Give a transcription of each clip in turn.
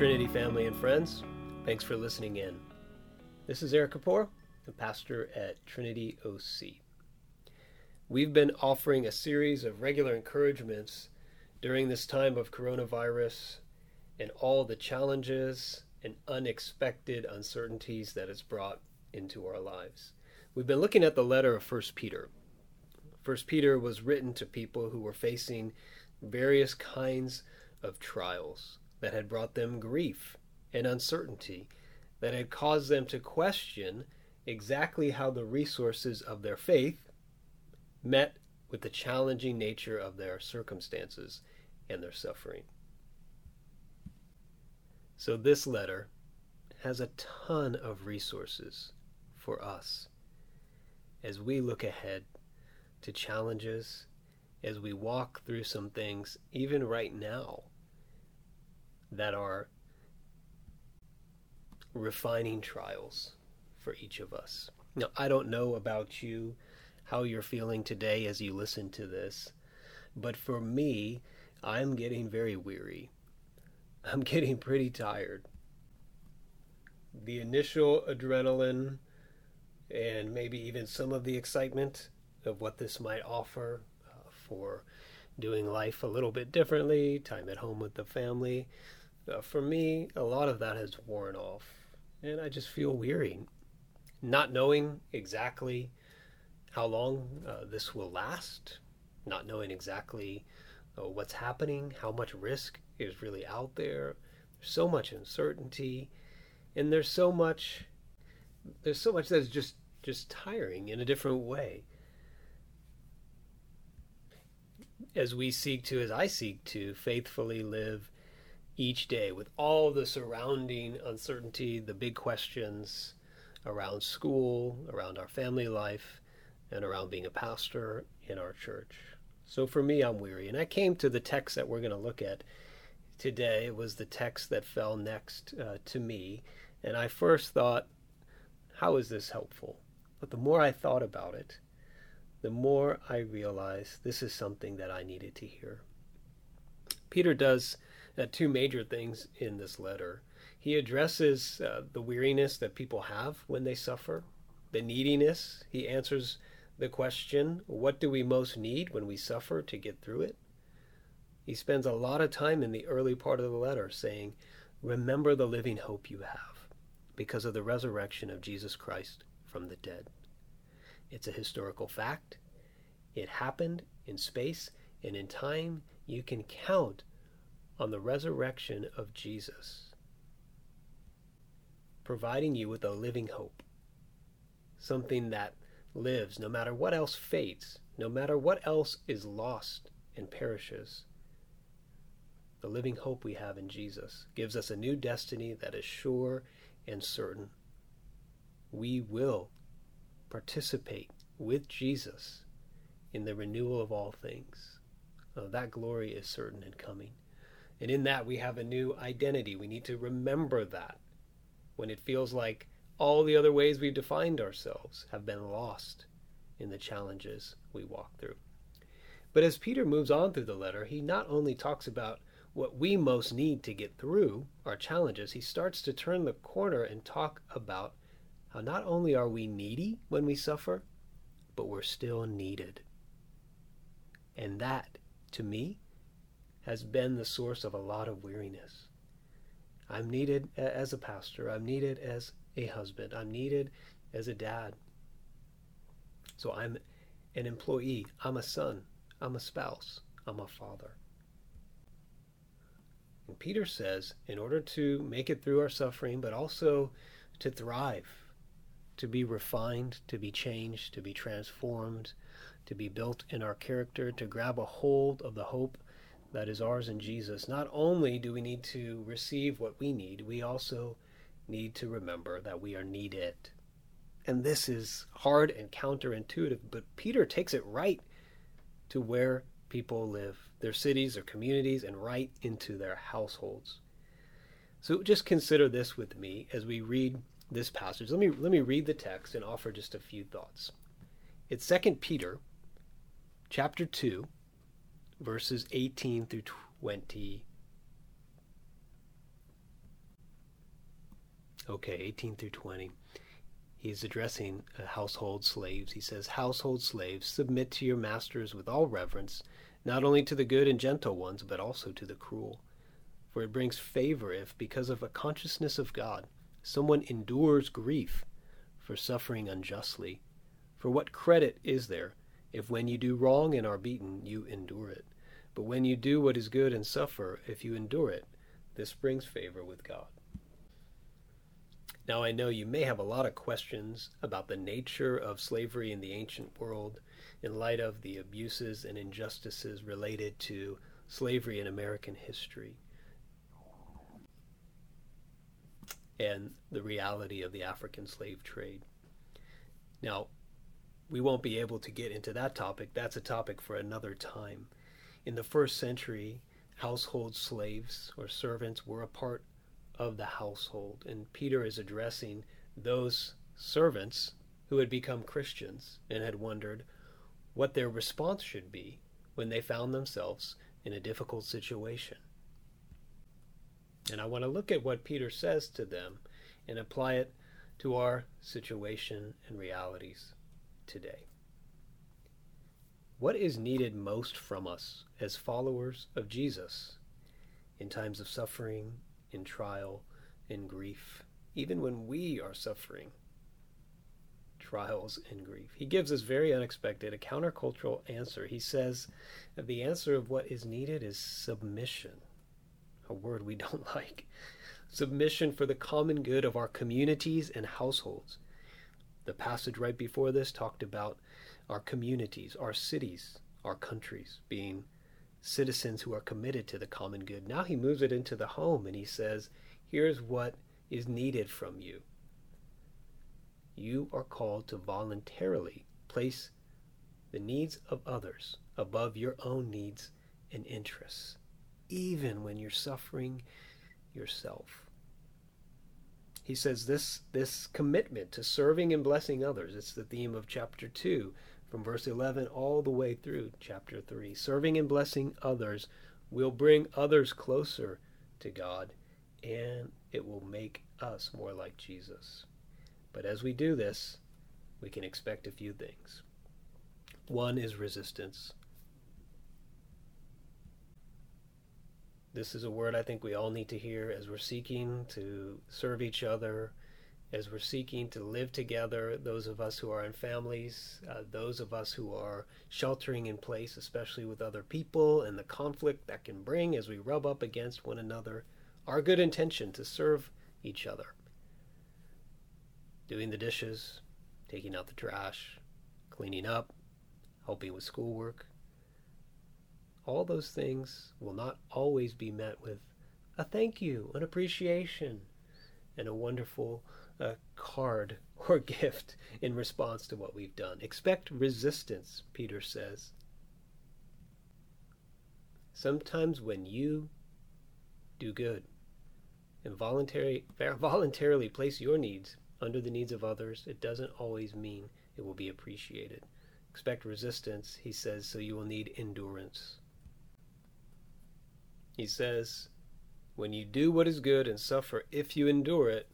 Trinity family and friends. Thanks for listening in. This is Eric Kapoor, the pastor at Trinity OC. We've been offering a series of regular encouragements during this time of coronavirus and all the challenges and unexpected uncertainties that it's brought into our lives. We've been looking at the letter of 1 Peter. 1 Peter was written to people who were facing various kinds of trials that had brought them grief and uncertainty, that had caused them to question exactly how the resources of their faith met with the challenging nature of their circumstances and their suffering. So, this letter has a ton of resources for us as we look ahead to challenges, as we walk through some things, even right now, that are refining trials for each of us. Now, I don't know about you, how you're feeling today as you listen to this, but for me, I'm getting very weary. I'm getting pretty tired. The initial adrenaline and maybe even some of the excitement of what this might offer uh, for doing life a little bit differently, time at home with the family, uh, for me, a lot of that has worn off, and I just feel weary. Not knowing exactly how long uh, this will last, not knowing exactly uh, what's happening, how much risk is really out there. There's so much uncertainty, and there's so much there's so much that's just just tiring in a different way. As we seek to, as I seek to, faithfully live each day with all the surrounding uncertainty, the big questions around school, around our family life, and around being a pastor in our church. So for me, I'm weary. And I came to the text that we're going to look at today. It was the text that fell next uh, to me. And I first thought, how is this helpful? But the more I thought about it, the more I realized this is something that I needed to hear. Peter does uh, two major things in this letter. He addresses uh, the weariness that people have when they suffer, the neediness. He answers the question, what do we most need when we suffer to get through it? He spends a lot of time in the early part of the letter saying, Remember the living hope you have because of the resurrection of Jesus Christ from the dead. It's a historical fact. It happened in space and in time. You can count on the resurrection of Jesus, providing you with a living hope, something that lives no matter what else fades, no matter what else is lost and perishes. The living hope we have in Jesus gives us a new destiny that is sure and certain. We will participate with Jesus in the renewal of all things. Oh, that glory is certain and coming. And in that, we have a new identity. We need to remember that when it feels like all the other ways we've defined ourselves have been lost in the challenges we walk through. But as Peter moves on through the letter, he not only talks about what we most need to get through our challenges, he starts to turn the corner and talk about how not only are we needy when we suffer, but we're still needed. And that, to me, has been the source of a lot of weariness. I'm needed as a pastor, I'm needed as a husband, I'm needed as a dad. So I'm an employee, I'm a son, I'm a spouse, I'm a father. And Peter says, in order to make it through our suffering, but also to thrive, to be refined, to be changed, to be transformed, to be built in our character, to grab a hold of the hope that is ours in Jesus, not only do we need to receive what we need, we also need to remember that we are needed. And this is hard and counterintuitive, but Peter takes it right to where people live, their cities, their communities, and right into their households. So just consider this with me as we read this passage. Let me let me read the text and offer just a few thoughts. It's 2 Peter chapter 2 verses 18 through 20. Okay, 18 through 20. He's addressing uh, household slaves. He says, Household slaves, submit to your masters with all reverence, not only to the good and gentle ones, but also to the cruel. For it brings favor if, because of a consciousness of God, someone endures grief for suffering unjustly. For what credit is there if when you do wrong and are beaten, you endure it? But when you do what is good and suffer, if you endure it, this brings favor with God. Now, I know you may have a lot of questions about the nature of slavery in the ancient world in light of the abuses and injustices related to slavery in American history and the reality of the African slave trade. Now, we won't be able to get into that topic. That's a topic for another time. In the first century, household slaves or servants were a part of the household. And Peter is addressing those servants who had become Christians and had wondered what their response should be when they found themselves in a difficult situation. And I want to look at what Peter says to them and apply it to our situation and realities today. What is needed most from us as followers of Jesus in times of suffering, in trial, in grief, even when we are suffering trials and grief? He gives us very unexpected, a countercultural answer. He says the answer of what is needed is submission, a word we don't like. Submission for the common good of our communities and households. The passage right before this talked about our communities, our cities, our countries being citizens who are committed to the common good. Now he moves it into the home and he says, here's what is needed from you. You are called to voluntarily place the needs of others above your own needs and interests, even when you're suffering yourself. He says this this commitment to serving and blessing others, it's the theme of chapter 2 from verse 11 all the way through chapter 3. Serving and blessing others will bring others closer to God and it will make us more like Jesus. But as we do this, we can expect a few things. One is resistance. This is a word I think we all need to hear as we're seeking to serve each other as we're seeking to live together, those of us who are in families, uh, those of us who are sheltering in place, especially with other people, and the conflict that can bring as we rub up against one another, our good intention to serve each other. Doing the dishes, taking out the trash, cleaning up, helping with schoolwork. All those things will not always be met with a thank you, an appreciation, and a wonderful a card or gift in response to what we've done. Expect resistance, Peter says. Sometimes when you do good and voluntarily place your needs under the needs of others, it doesn't always mean it will be appreciated. Expect resistance, he says, so you will need endurance. He says, when you do what is good and suffer, if you endure it,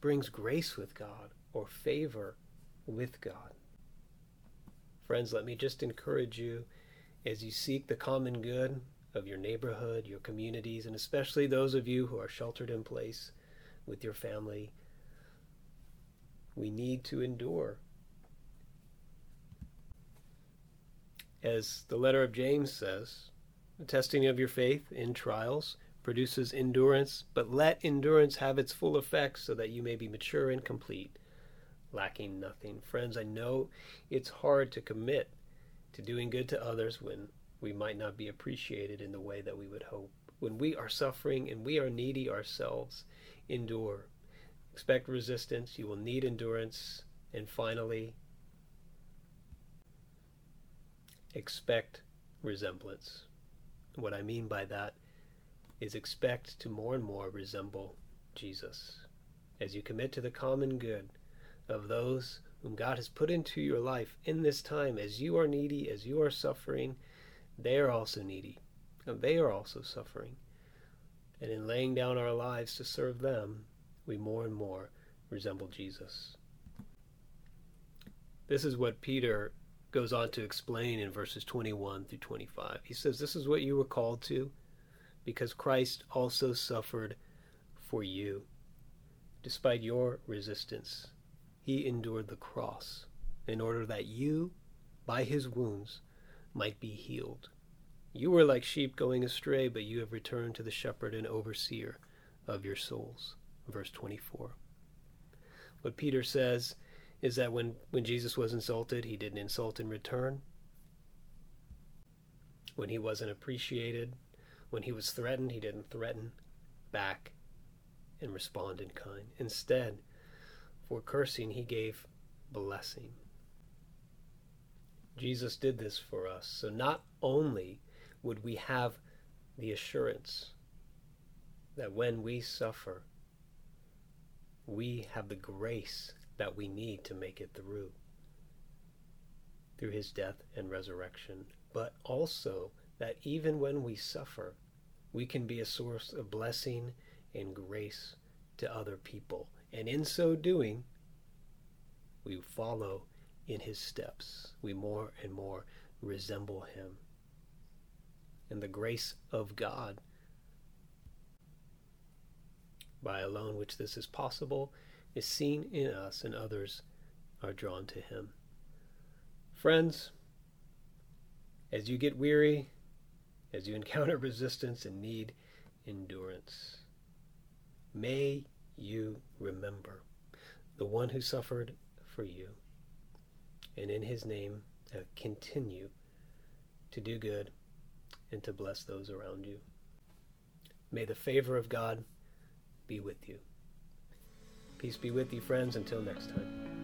brings grace with God or favor with God. Friends, let me just encourage you as you seek the common good of your neighborhood, your communities, and especially those of you who are sheltered in place with your family. We need to endure. As the letter of James says, the testing of your faith in trials produces endurance, but let endurance have its full effect so that you may be mature and complete, lacking nothing. Friends, I know it's hard to commit to doing good to others when we might not be appreciated in the way that we would hope. When we are suffering and we are needy ourselves, endure. Expect resistance, you will need endurance, and finally, expect resemblance. What I mean by that is expect to more and more resemble Jesus. As you commit to the common good of those whom God has put into your life in this time, as you are needy, as you are suffering, they are also needy, and they are also suffering. And in laying down our lives to serve them, we more and more resemble Jesus. This is what Peter goes on to explain in verses 21 through 25. He says, This is what you were called to, because Christ also suffered for you. Despite your resistance, he endured the cross in order that you, by his wounds, might be healed. You were like sheep going astray, but you have returned to the shepherd and overseer of your souls. Verse 24. What Peter says is that when, when Jesus was insulted, he didn't insult in return. When he wasn't appreciated, when he was threatened, he didn't threaten back and respond in kind. Instead, for cursing, he gave blessing. Jesus did this for us. So not only would we have the assurance that when we suffer, we have the grace that we need to make it through through his death and resurrection, but also that even when we suffer, we can be a source of blessing and grace to other people. And in so doing, we follow in his steps. We more and more resemble him. And the grace of God, by alone which this is possible, is seen in us, and others are drawn to him. Friends, as you get weary, as you encounter resistance and need endurance, may you remember the one who suffered for you, and in his name uh, continue to do good and to bless those around you. May the favor of God be with you. Peace be with you, friends. Until next time.